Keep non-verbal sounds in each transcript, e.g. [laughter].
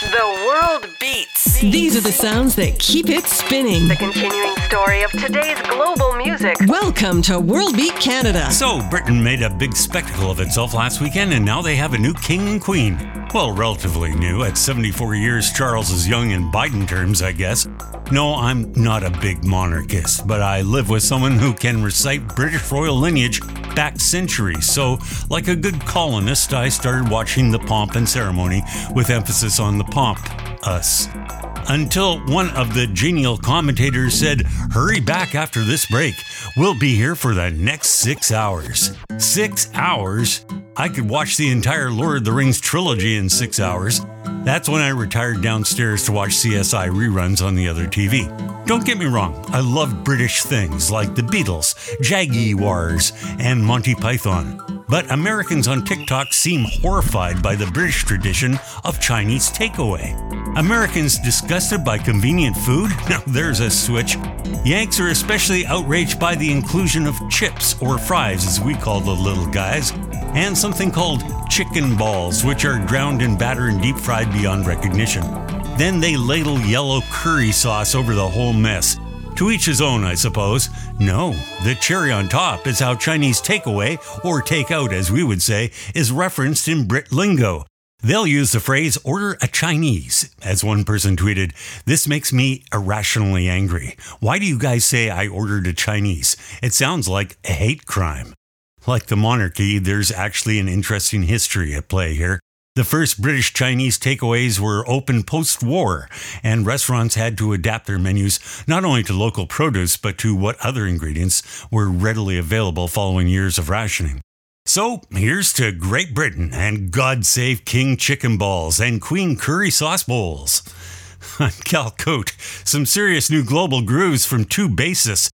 The world beats. These are the sounds that keep it spinning. The continuing story of today's global music. Welcome to World Beat Canada. So, Britain made a big spectacle of itself last weekend, and now they have a new king and queen. Well, relatively new. At 74 years, Charles is young in Biden terms, I guess. No, I'm not a big monarchist, but I live with someone who can recite British royal lineage back centuries. So, like a good colonist, I started watching the pomp and ceremony with emphasis on the pomp, us. Until one of the genial commentators said, Hurry back after this break. We'll be here for the next six hours. Six hours? I could watch the entire Lord of the Rings trilogy in six hours. That's when I retired downstairs to watch CSI reruns on the other TV. Don't get me wrong, I love British things like the Beatles, Jaguars, and Monty Python. But Americans on TikTok seem horrified by the British tradition of Chinese takeaway. Americans disgusted by convenient food? [laughs] Now there's a switch. Yanks are especially outraged by the inclusion of chips or fries, as we call the little guys, and something called chicken balls, which are drowned in batter and deep fried beyond recognition. Then they ladle yellow curry sauce over the whole mess. To each his own, I suppose. No, the cherry on top is how Chinese takeaway, or takeout as we would say, is referenced in Brit lingo. They'll use the phrase order a Chinese. As one person tweeted, this makes me irrationally angry. Why do you guys say I ordered a Chinese? It sounds like a hate crime. Like the monarchy, there's actually an interesting history at play here. The first British Chinese takeaways were open post war, and restaurants had to adapt their menus not only to local produce, but to what other ingredients were readily available following years of rationing. So here's to Great Britain and God save King Chicken Balls and Queen Curry Sauce Bowls. I'm Cal Cote. Some serious new global grooves from two bassists.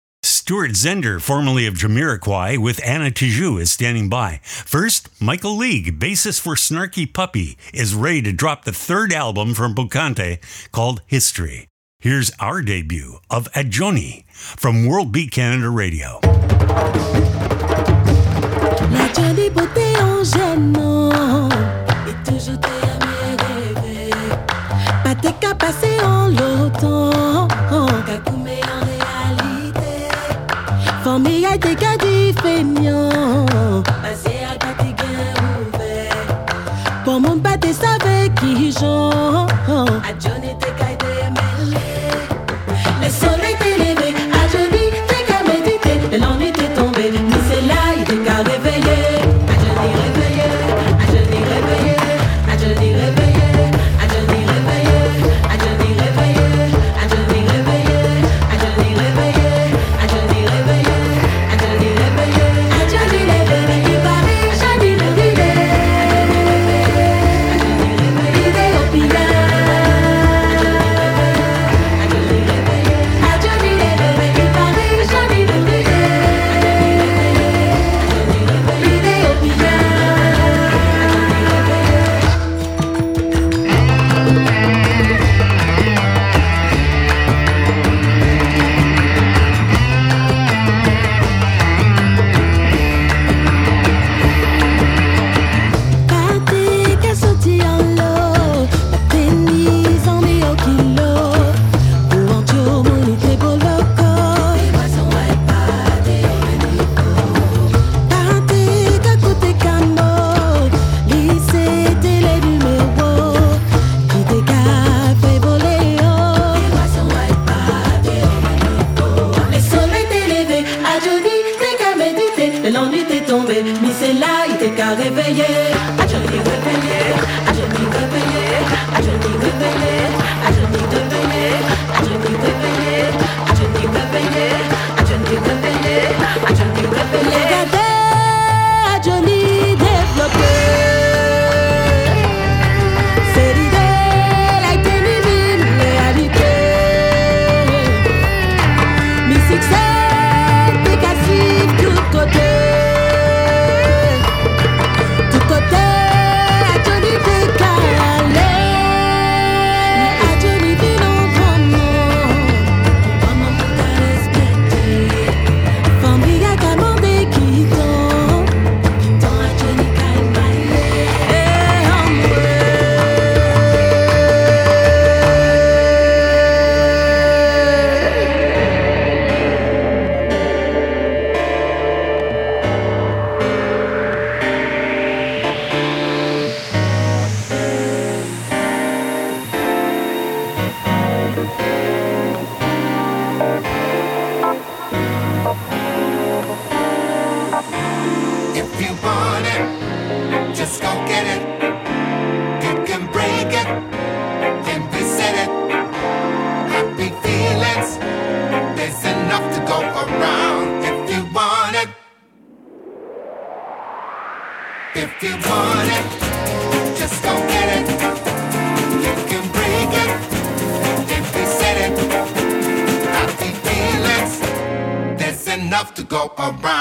Stuart Zender, formerly of Jamiroquai, with Ana Tijoux, is standing by. First, Michael League, bassist for Snarky Puppy, is ready to drop the third album from Bokante called History. Here's our debut of Adjoni from World Beat Canada Radio. T'es cas en me, I think I defend you.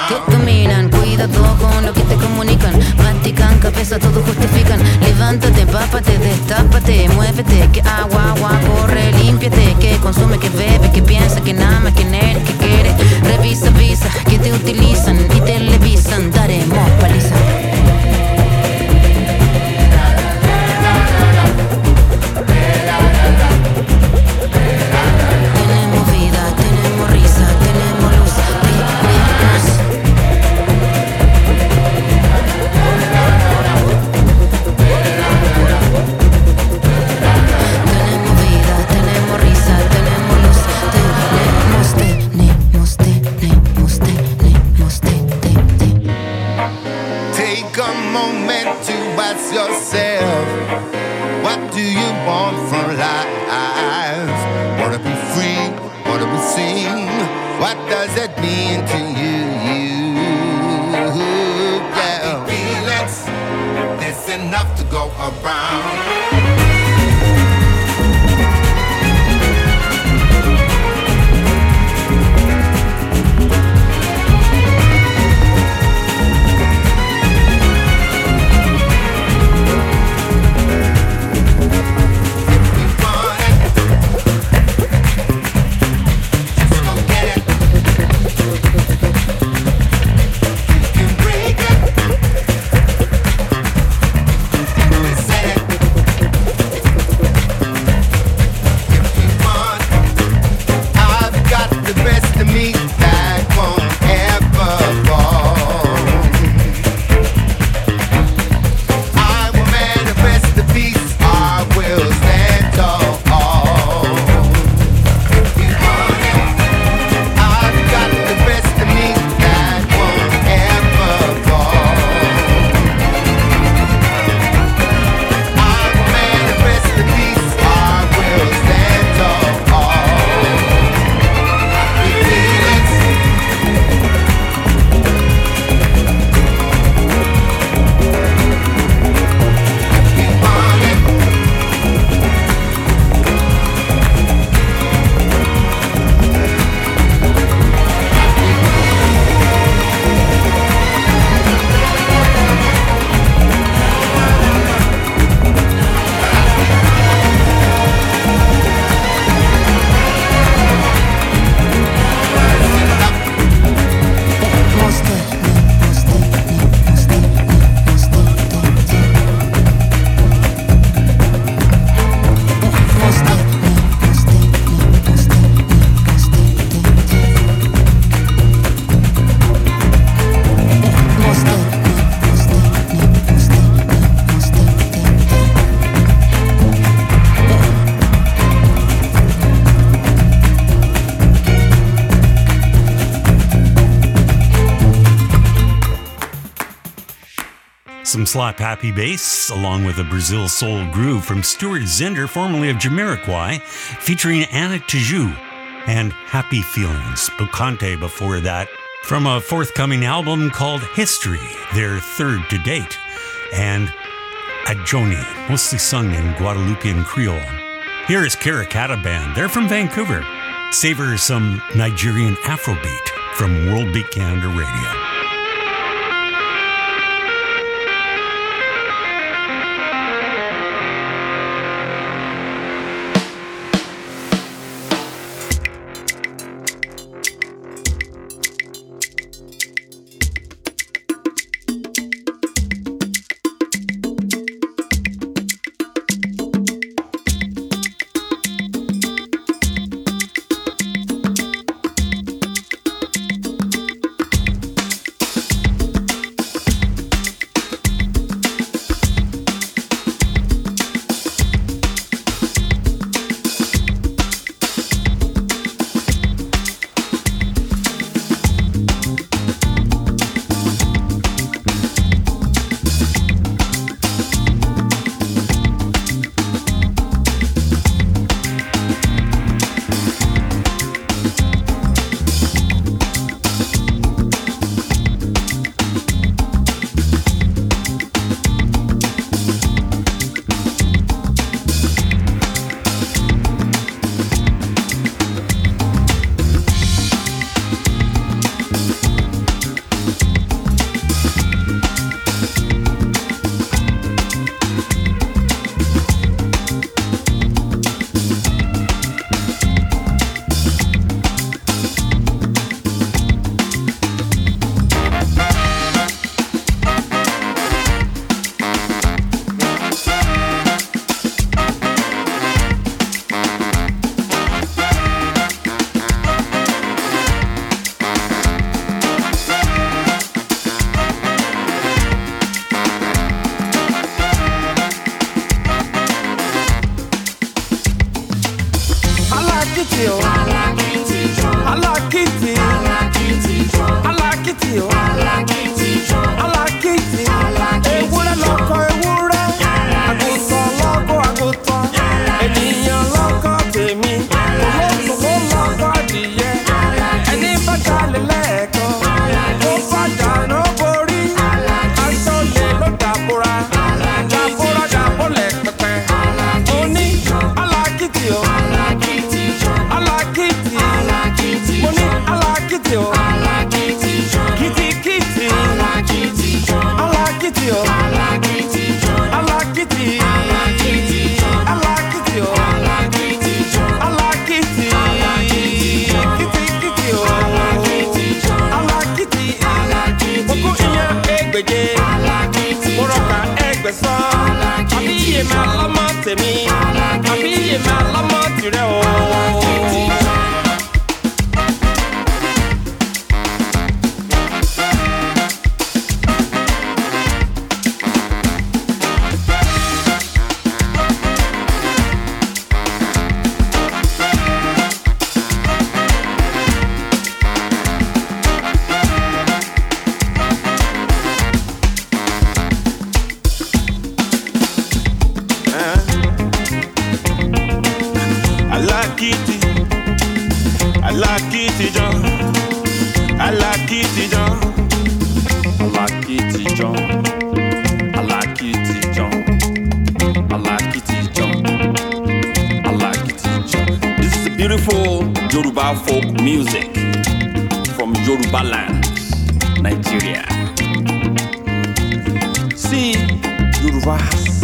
Tú cuida todo con lo que te comunican. Mastican, cabeza, todo justifican. Levántate, pápate, destápate, muévete. Que agua, agua, corre, límpiate. Que consume, que bebe, que piensa, que ama, que eres, que quiere. Revisa, visa, que te utilizan y televisan. Daremos paliza. Slap happy bass, along with a Brazil soul groove from Stuart Zender, formerly of Jamiroquai, featuring Ana Tijoux, and Happy Feelings, Bokante before that, from a forthcoming album called History, their third to date, and Adjoni, mostly sung in Guadeloupean Creole. Here is Kara-Kata Band, they're from Vancouver. Savor some Nigerian Afrobeat from World Beat Canada Radio. Music from Yoruba land, Nigeria. See, Yoruba has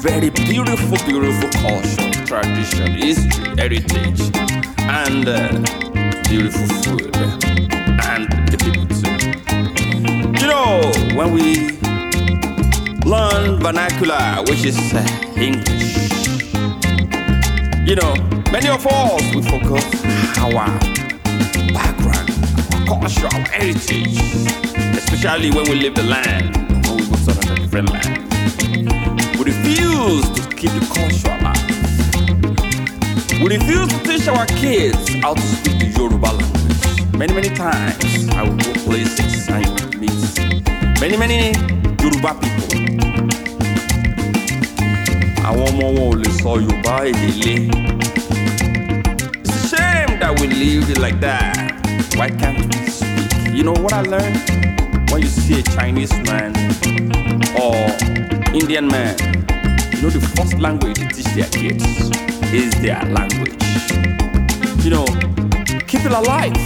very beautiful, beautiful culture, tradition, history, heritage, and uh, beautiful food, and the people too. You know, when we learn vernacular, which is uh, English, you know, many of us we forgot our our heritage, especially when we leave the land, when we go to another different land. We refuse to keep the culture alive. We refuse to teach our kids how to speak the Yoruba language. Many, many times I will go places and you meet many, many Yoruba people. Àwọn ọmọ wọn ò lè sọ Yorùbá èdè lé. It's a shame that we live it like that. Why can't we? You know what I learned? When you see a Chinese man or Indian man, you know the first language they teach their kids is their language. You know, keep it alive.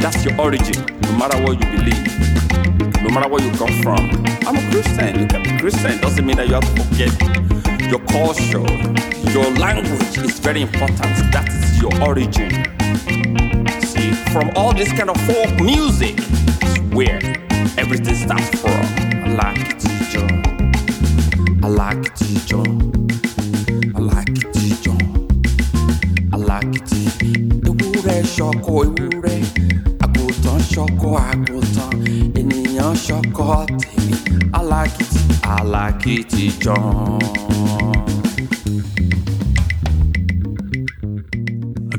That's your origin, no matter what you believe, no matter where you come from. I'm a Christian. You can be Christian. Doesn't mean that you have to forget your culture. Your language is very important. That is your origin. From all this kind of folk music where everything starts from. I like it, John. I like it, John. I like it, John. I like it. Ewúrẹ́ ṣọkọ ewúrẹ́, àgùntàn ṣọkọ àgùntàn, ènìyàn ṣọkọ. I like it, I like it, John.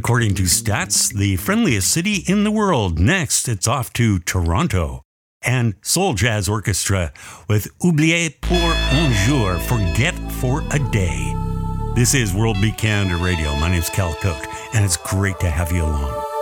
According to stats, the friendliest city in the world. Next, it's off to Toronto. And Souljazz Orchestra with Oublier pour un jour, Forget for a Day. This is World Beat Canada Radio. My name's Cal Cote, and it's great to have you along.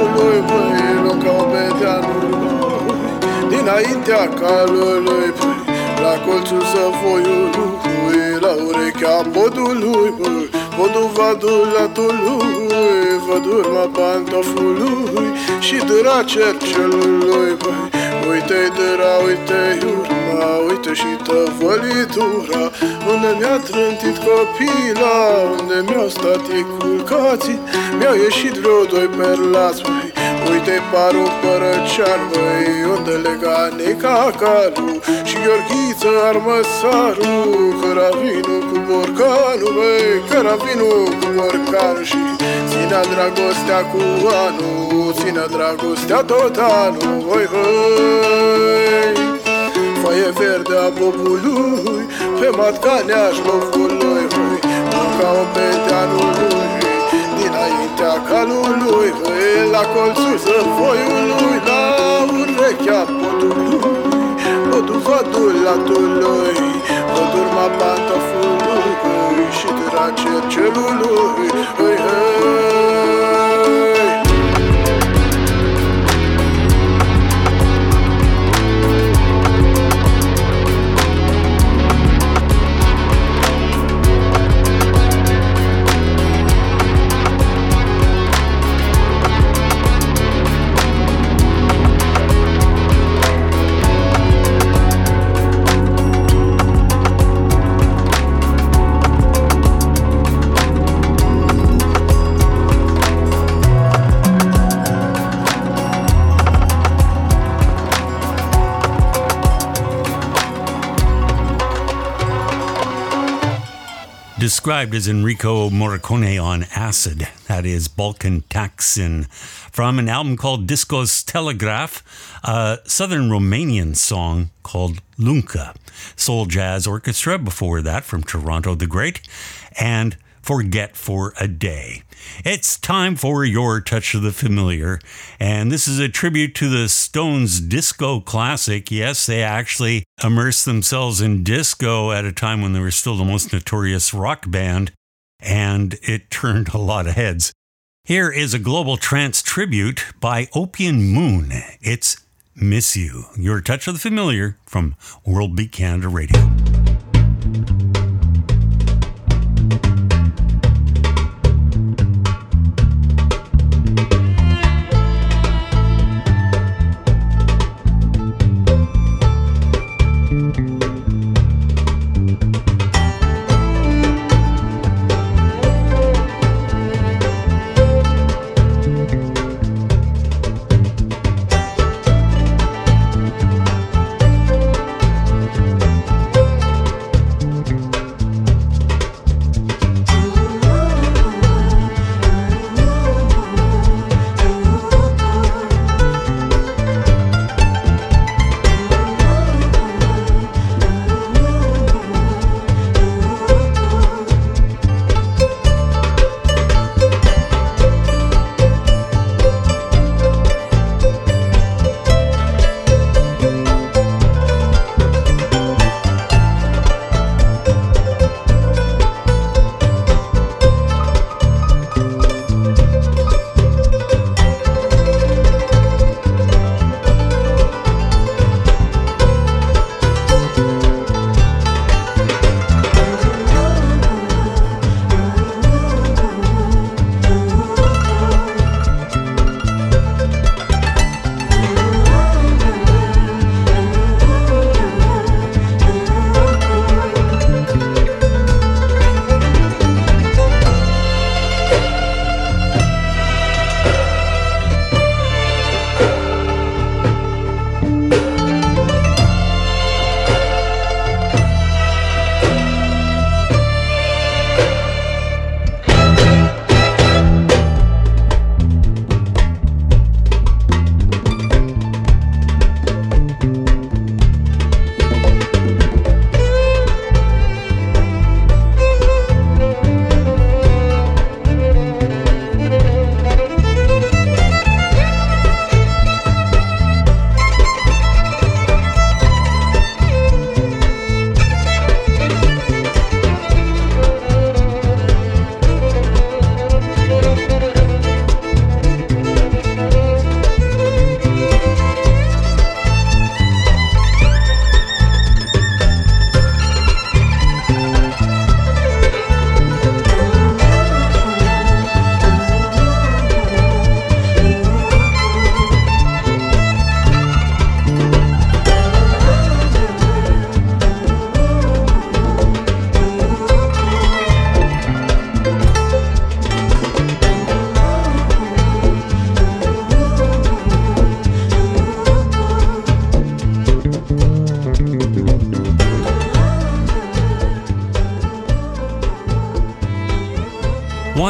calului, păi, locau pe dealul Dinaintea calului, păi, la colțul săfoiului, păi, la urechea podului, păi, podul vadulatului, vădurma pantofului și dura cercelului, păi, Uite-i dâra, uite-i urma Uite și tăvălitura Unde mi-a trântit copila Unde mi-au stat ei culcații Mi-au ieșit vreo doi perlați băi, Uite parul părăcean, băi, unde lega Nica Calu Și Gheorghiță Armăsaru Căravinu cu borcanul, băi, Căravinu cu borcanul Și ținea dragostea cu anul vină dragostea tot anul Voi, hăi. Foaie verde a bobului Pe matcanea șlofului, hăi. Ca o peteanului Dinaintea calului, hăi. La colțul zăvoiului La urechea podului Podul vadul latului Podul ma pantofului Și drace celului, hăi, hăi. Described as Enrico Morricone on acid. That is Balkan Taksin, from an album called Discos Telegraph, a southern Romanian song called Lunca. Souljazz Orchestra before that from Toronto the Great, and Forget for a Day. It's time for your touch of the familiar, and this is a tribute to the Stones disco classic. Yes, they actually immersed themselves in disco at a time when they were still the most notorious rock band, and it [laughs] turned a lot of heads. Here is a global trance tribute by Opium Moon. It's Miss You, your touch of the familiar from World Beat Canada Radio.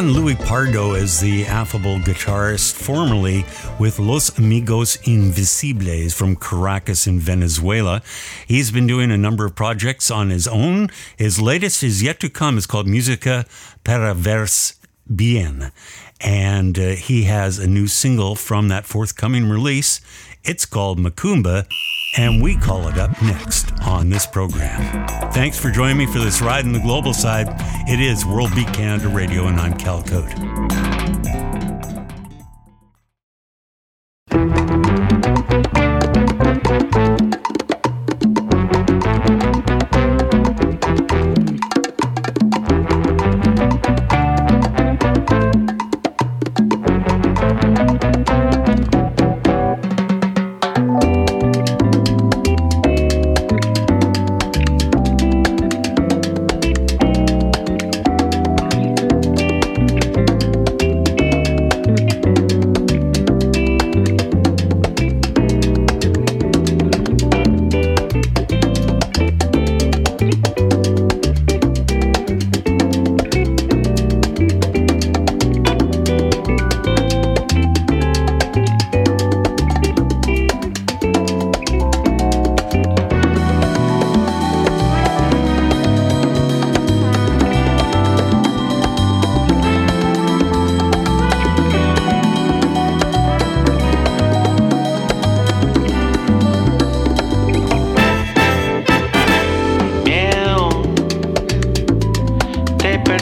Juan Luis Pardo is the affable guitarist formerly with Los Amigos Invisibles from Caracas in Venezuela. He's been doing a number of projects on his own. His latest is yet to come. It's called Musica para Verse Bien. And uh, he has a new single from that forthcoming release. It's called Macumba and we call it up next on this program. Thanks for joining me for this ride in the global side. It is World Beat Canada Radio, and I'm Cal Cote.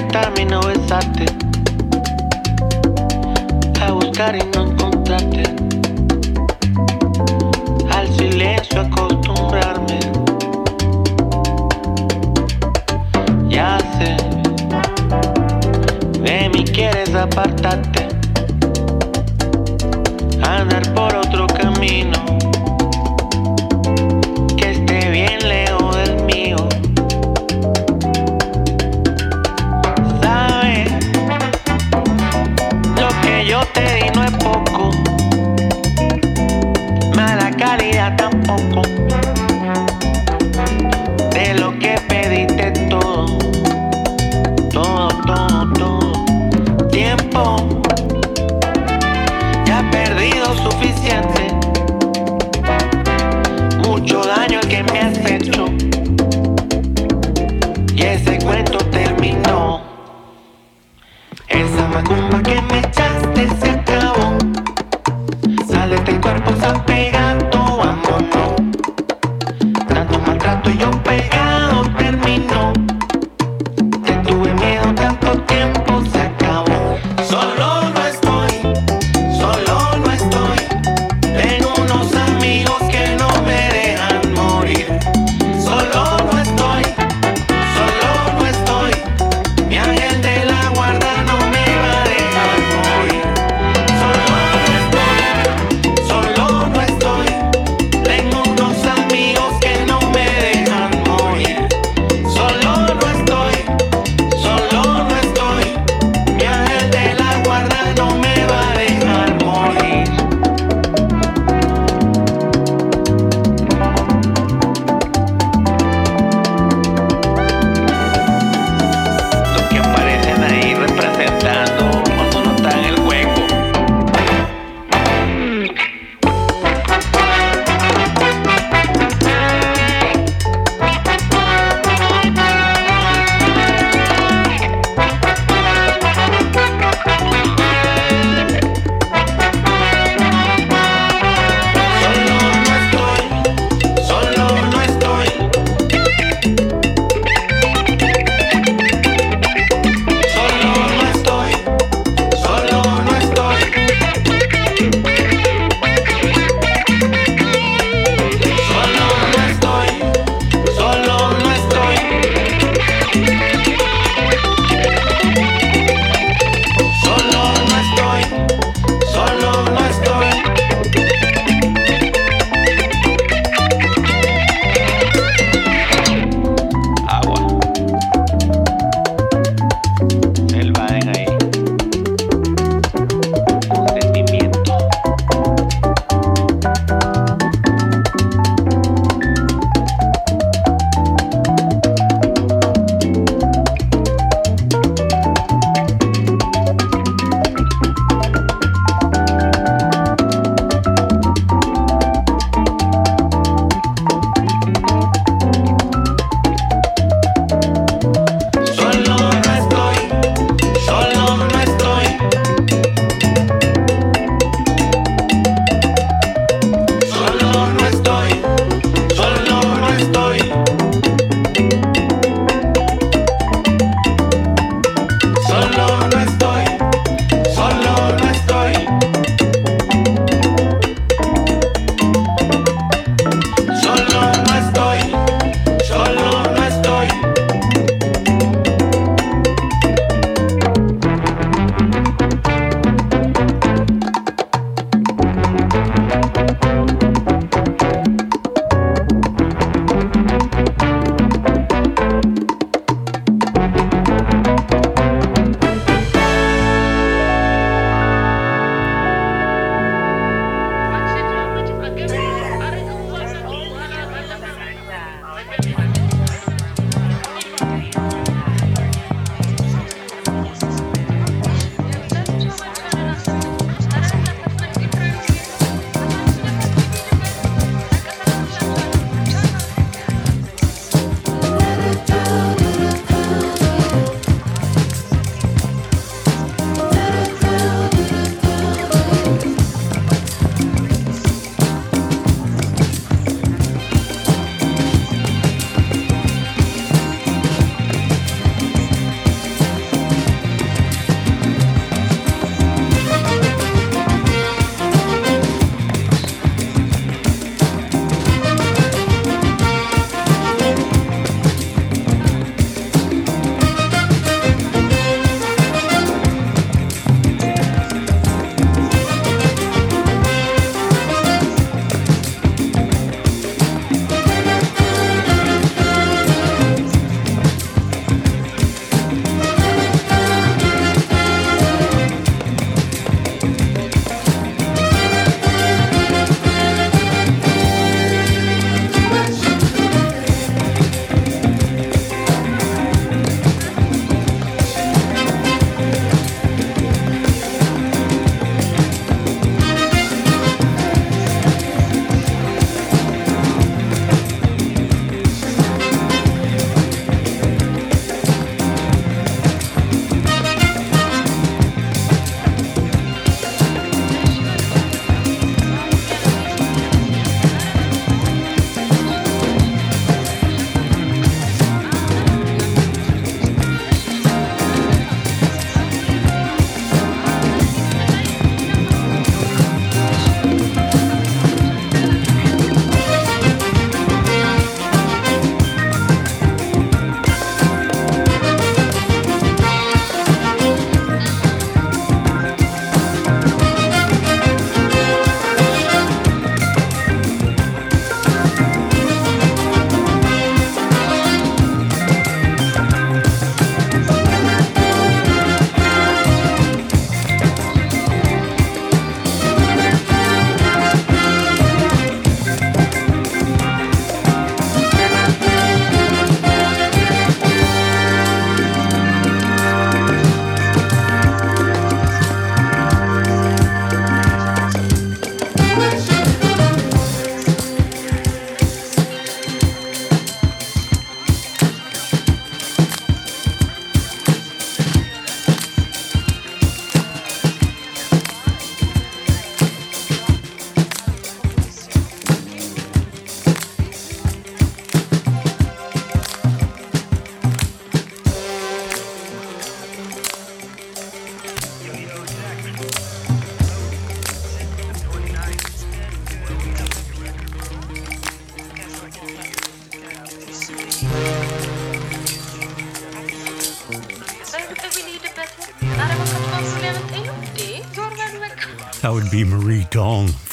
sentarme no besarte, a buscar y no encontrarte, al silencio acostumbrarme. Ya sé, de mí quieres apartarte.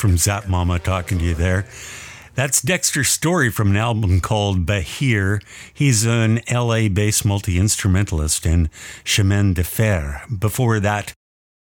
From Zap Mama talking to you there. That's Dexter Story from an album called Bahir. He's an LA based multi instrumentalist and chemin de fer. Before that,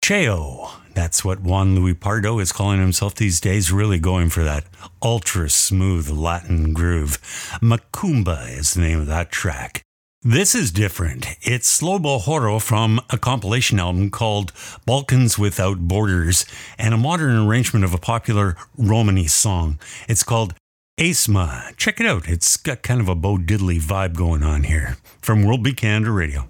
Cheo. That's what Juan Luis Pardo is calling himself these days, really going for that ultra smooth Latin groove. Macumba is the name of that track. This is different. It's Slobo Horo from a compilation album called Balkans Without Borders and a modern arrangement of a popular Romani song. It's called Esma. Check it out. It's got kind of a Bo Diddley vibe going on here. From World Beat Canada Radio.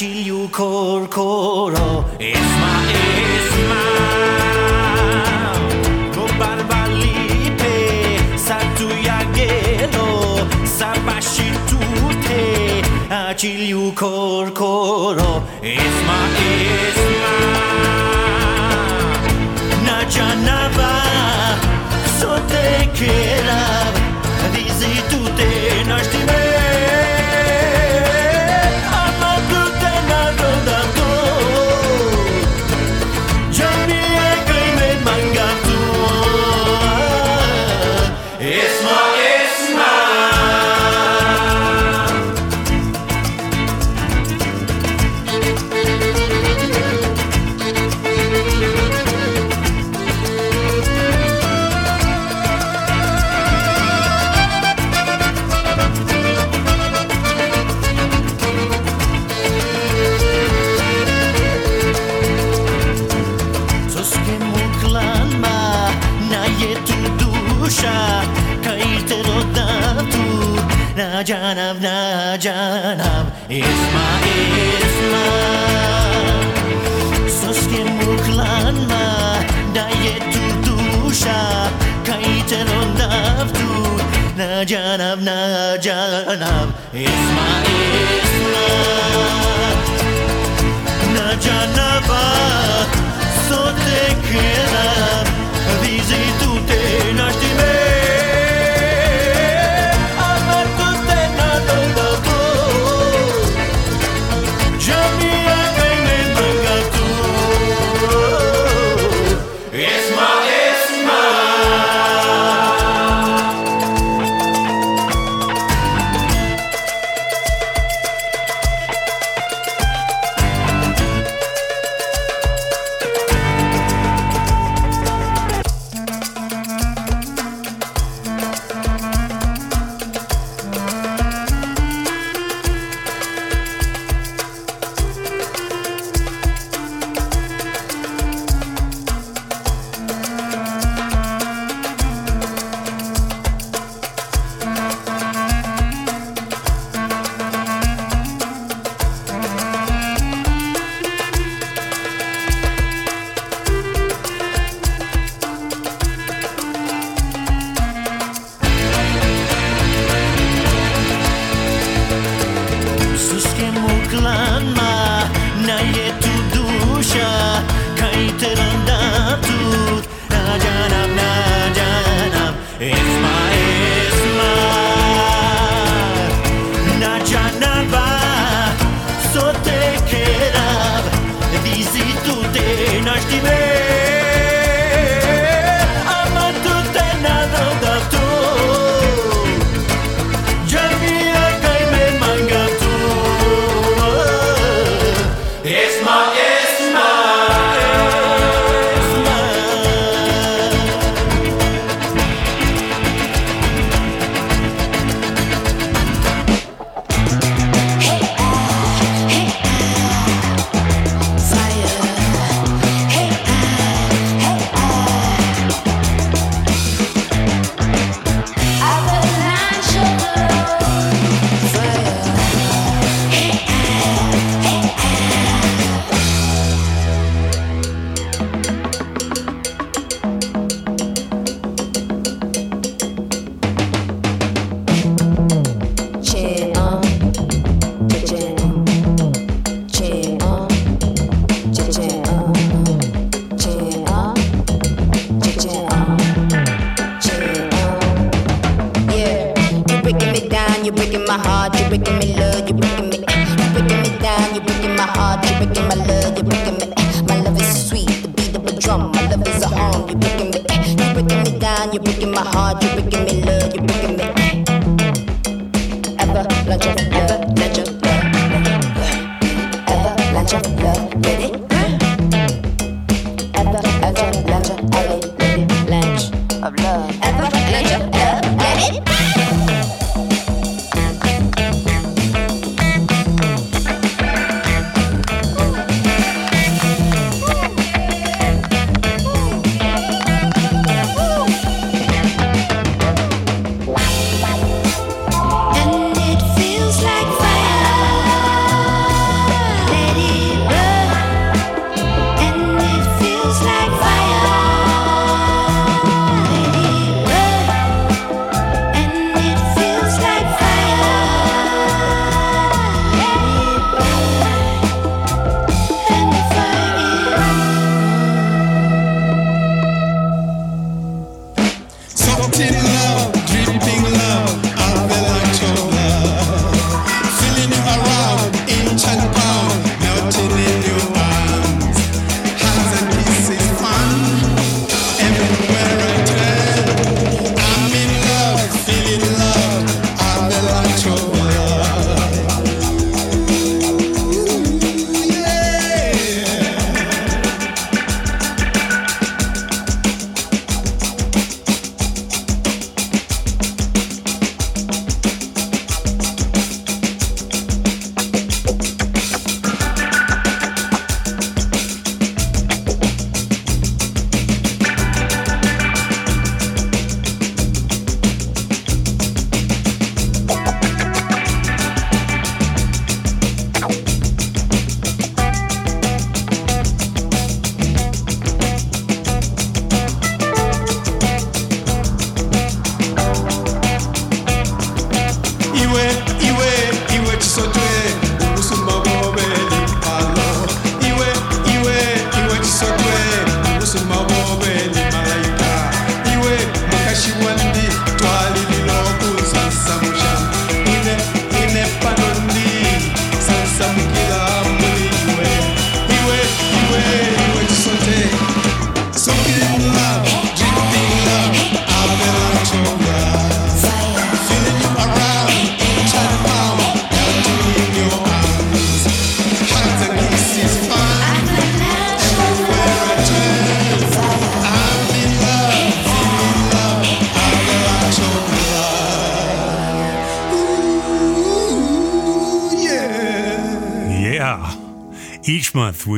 Achilyu Korkoro, Esma, Esma. Mobalvalite, Satuyagelo, Sabashitute, Achilyu Korkoro, Esma, Esma.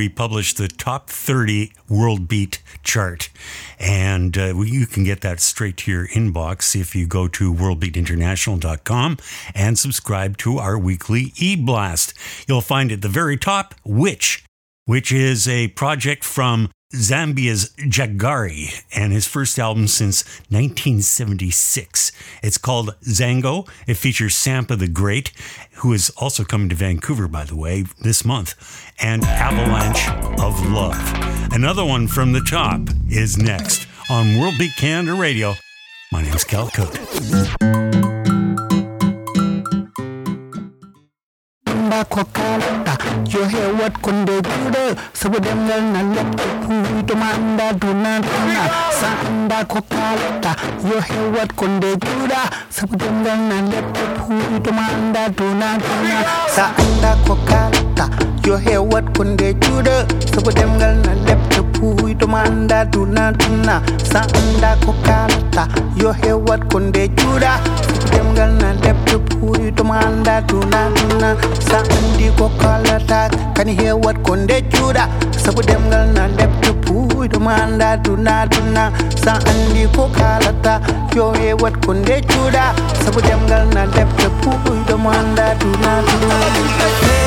We publish the top 30 World Beat chart. And uh, you can get that straight to your inbox if you go to worldbeatinternational.com and subscribe to our weekly e blast. You'll find at the very top Witch, which is a project from Zambia's Jagari and his first album since 1976. It's called Zango. It features Sampa the Great, who is also coming to Vancouver, by the way, this month, and Avalanche of Love. Another one from the top is next on World Beat Canada Radio. My name's Cal Cote. Samba kokalata yo he wat konde jude sabu demgal na lepto hui to manda duna duna sanda kokalata yo he wat konde juda sabu demgal na lepto hui to manda duna duna sanda kokalata yo he wat konde jude sabu demgal na lepto hui to manda duna duna sanda kokalata yo he wat konde sabu demgal na lepto hui to manda duna duna sa andi ko kalata kan he wat konde juda sabu demgal na lepto hui to manda duna duna sa andi ko kalata yo he wat konde juda sabu demgal na lepto hui to manda duna duna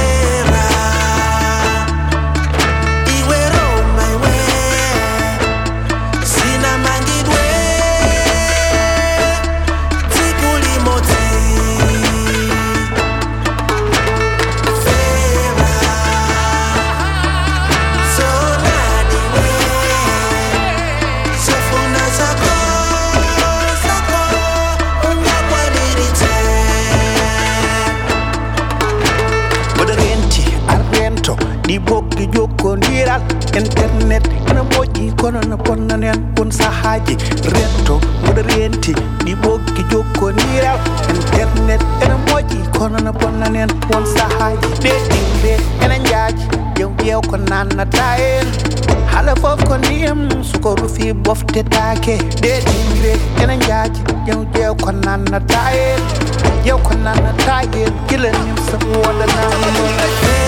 internet ene moƴƴi kono no ponnanen won sahaji. Retto mboɗo renti ɗi ɓoggi internet ene moƴƴi kono no ponnanen won sahaji. Ɗe ene jaaji ƴew ƴeew ko nannata en haala fof ko ndiyam suko rufi boftetake ɗe ene jaaji ƴew ƴeew ko nannata en ƴew ko nannata en gila Hey,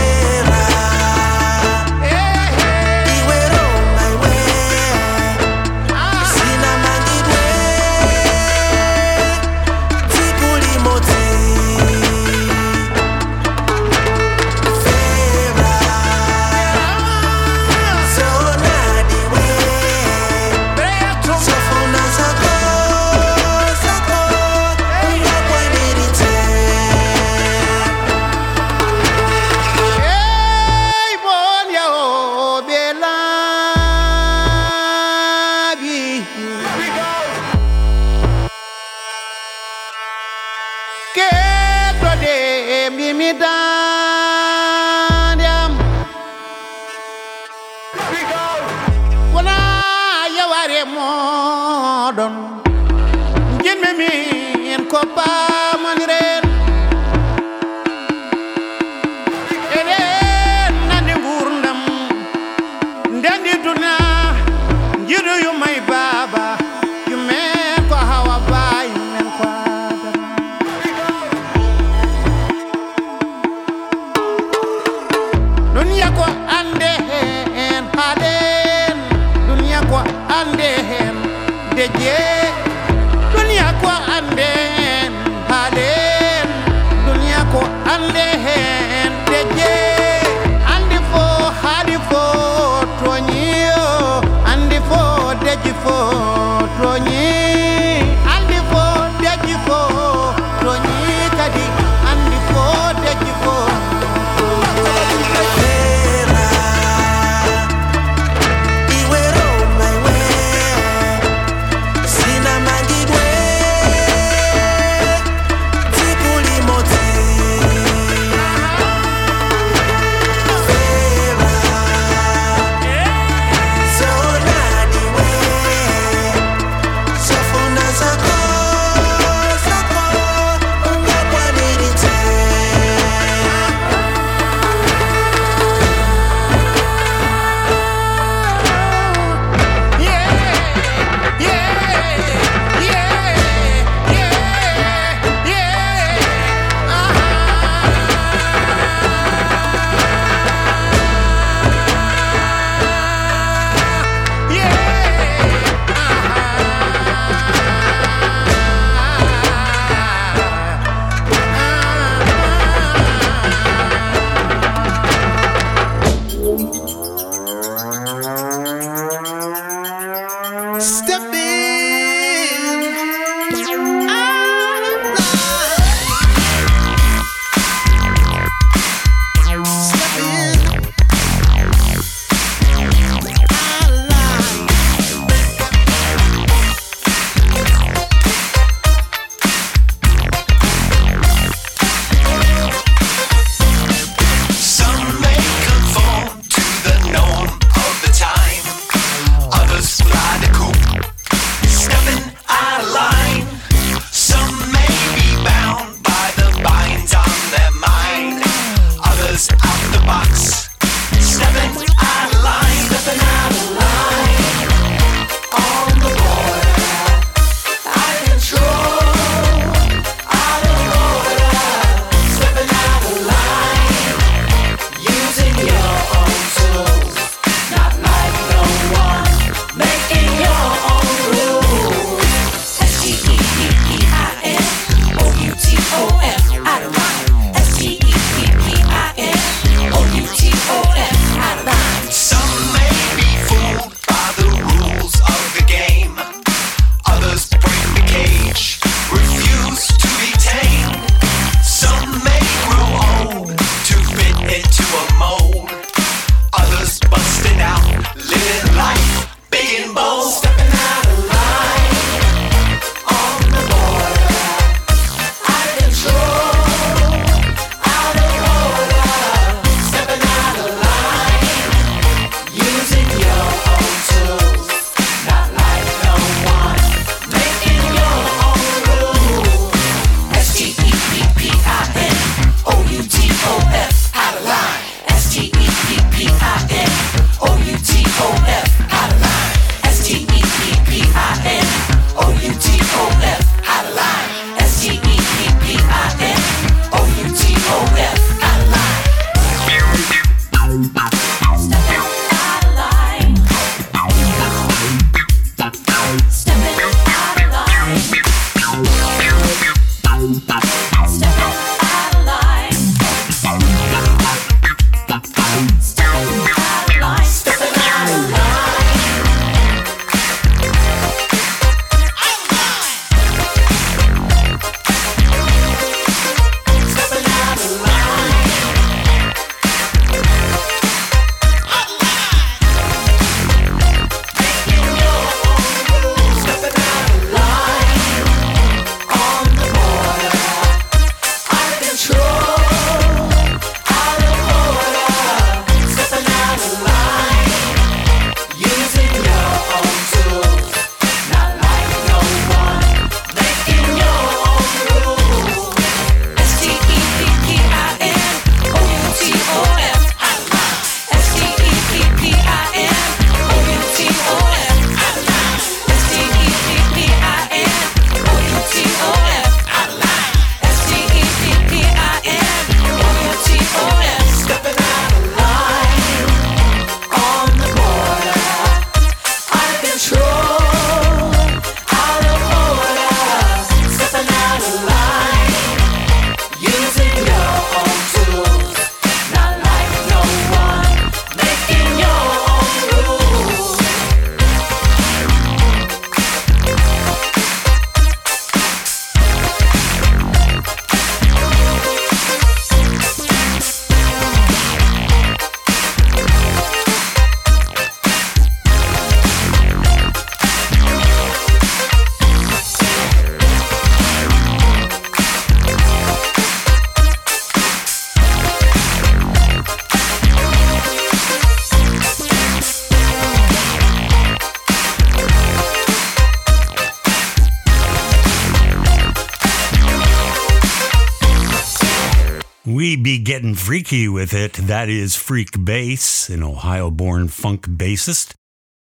be getting freaky with it. That is Freekbass, an Ohio born funk bassist.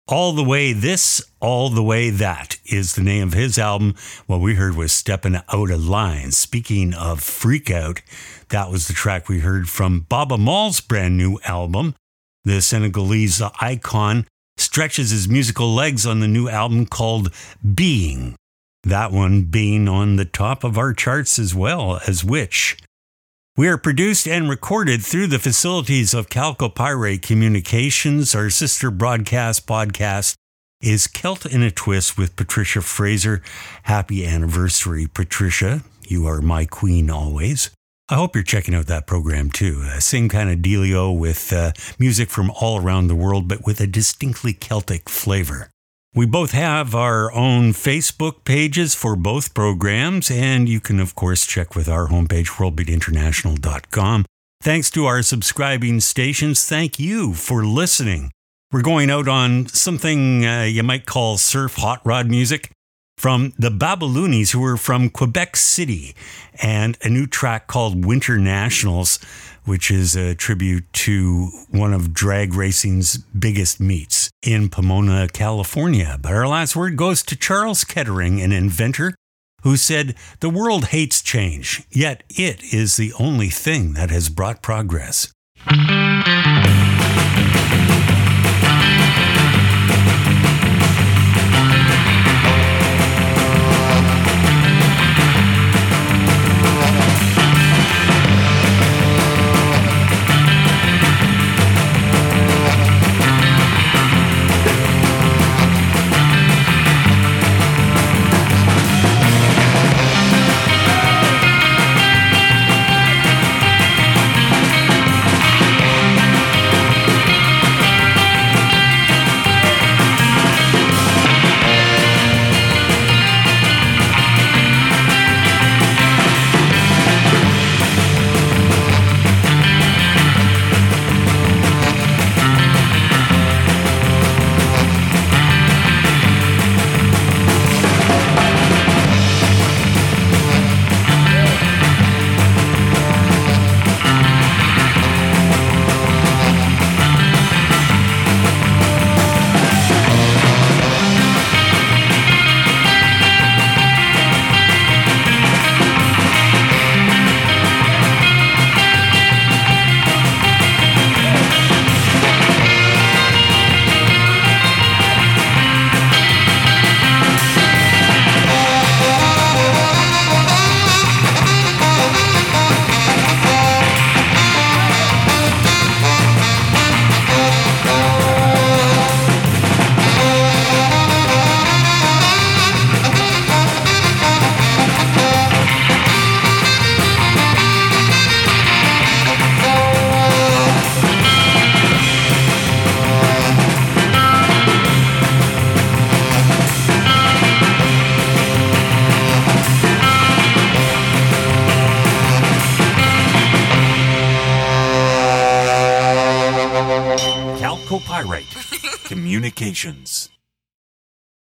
All the Way This, All the Way That is the name of his album. What we heard was Stepping Out of Line. Speaking of Freak Out, that was the track we heard from Baaba Maal's brand new album. The Senegalese icon stretches his musical legs on the new album called Being. That one being on the top of our charts as well as Witch. We are produced and recorded through the facilities of Calcopyrate Communications. Our sister broadcast podcast is Celt in a Twist with Patricia Fraser. Happy anniversary, Patricia. You are my queen always. I hope you're checking out that program too. Uh, same kind of dealio with uh, music from all around the world, but with a distinctly Celtic flavor. We both have our own Facebook pages for both programs, and you can, of course, check with our homepage, worldbeatinternational.com. Thanks to our subscribing stations, thank you for listening. We're going out on something uh, you might call surf hot rod music from the Babalooneys, who are from Quebec City, and a new track called Winternationals, which is a tribute to one of drag racing's biggest meets in Pomona, California. But our last word goes to Charles Kettering, an inventor who said, The world hates change, yet it is the only thing that has brought progress.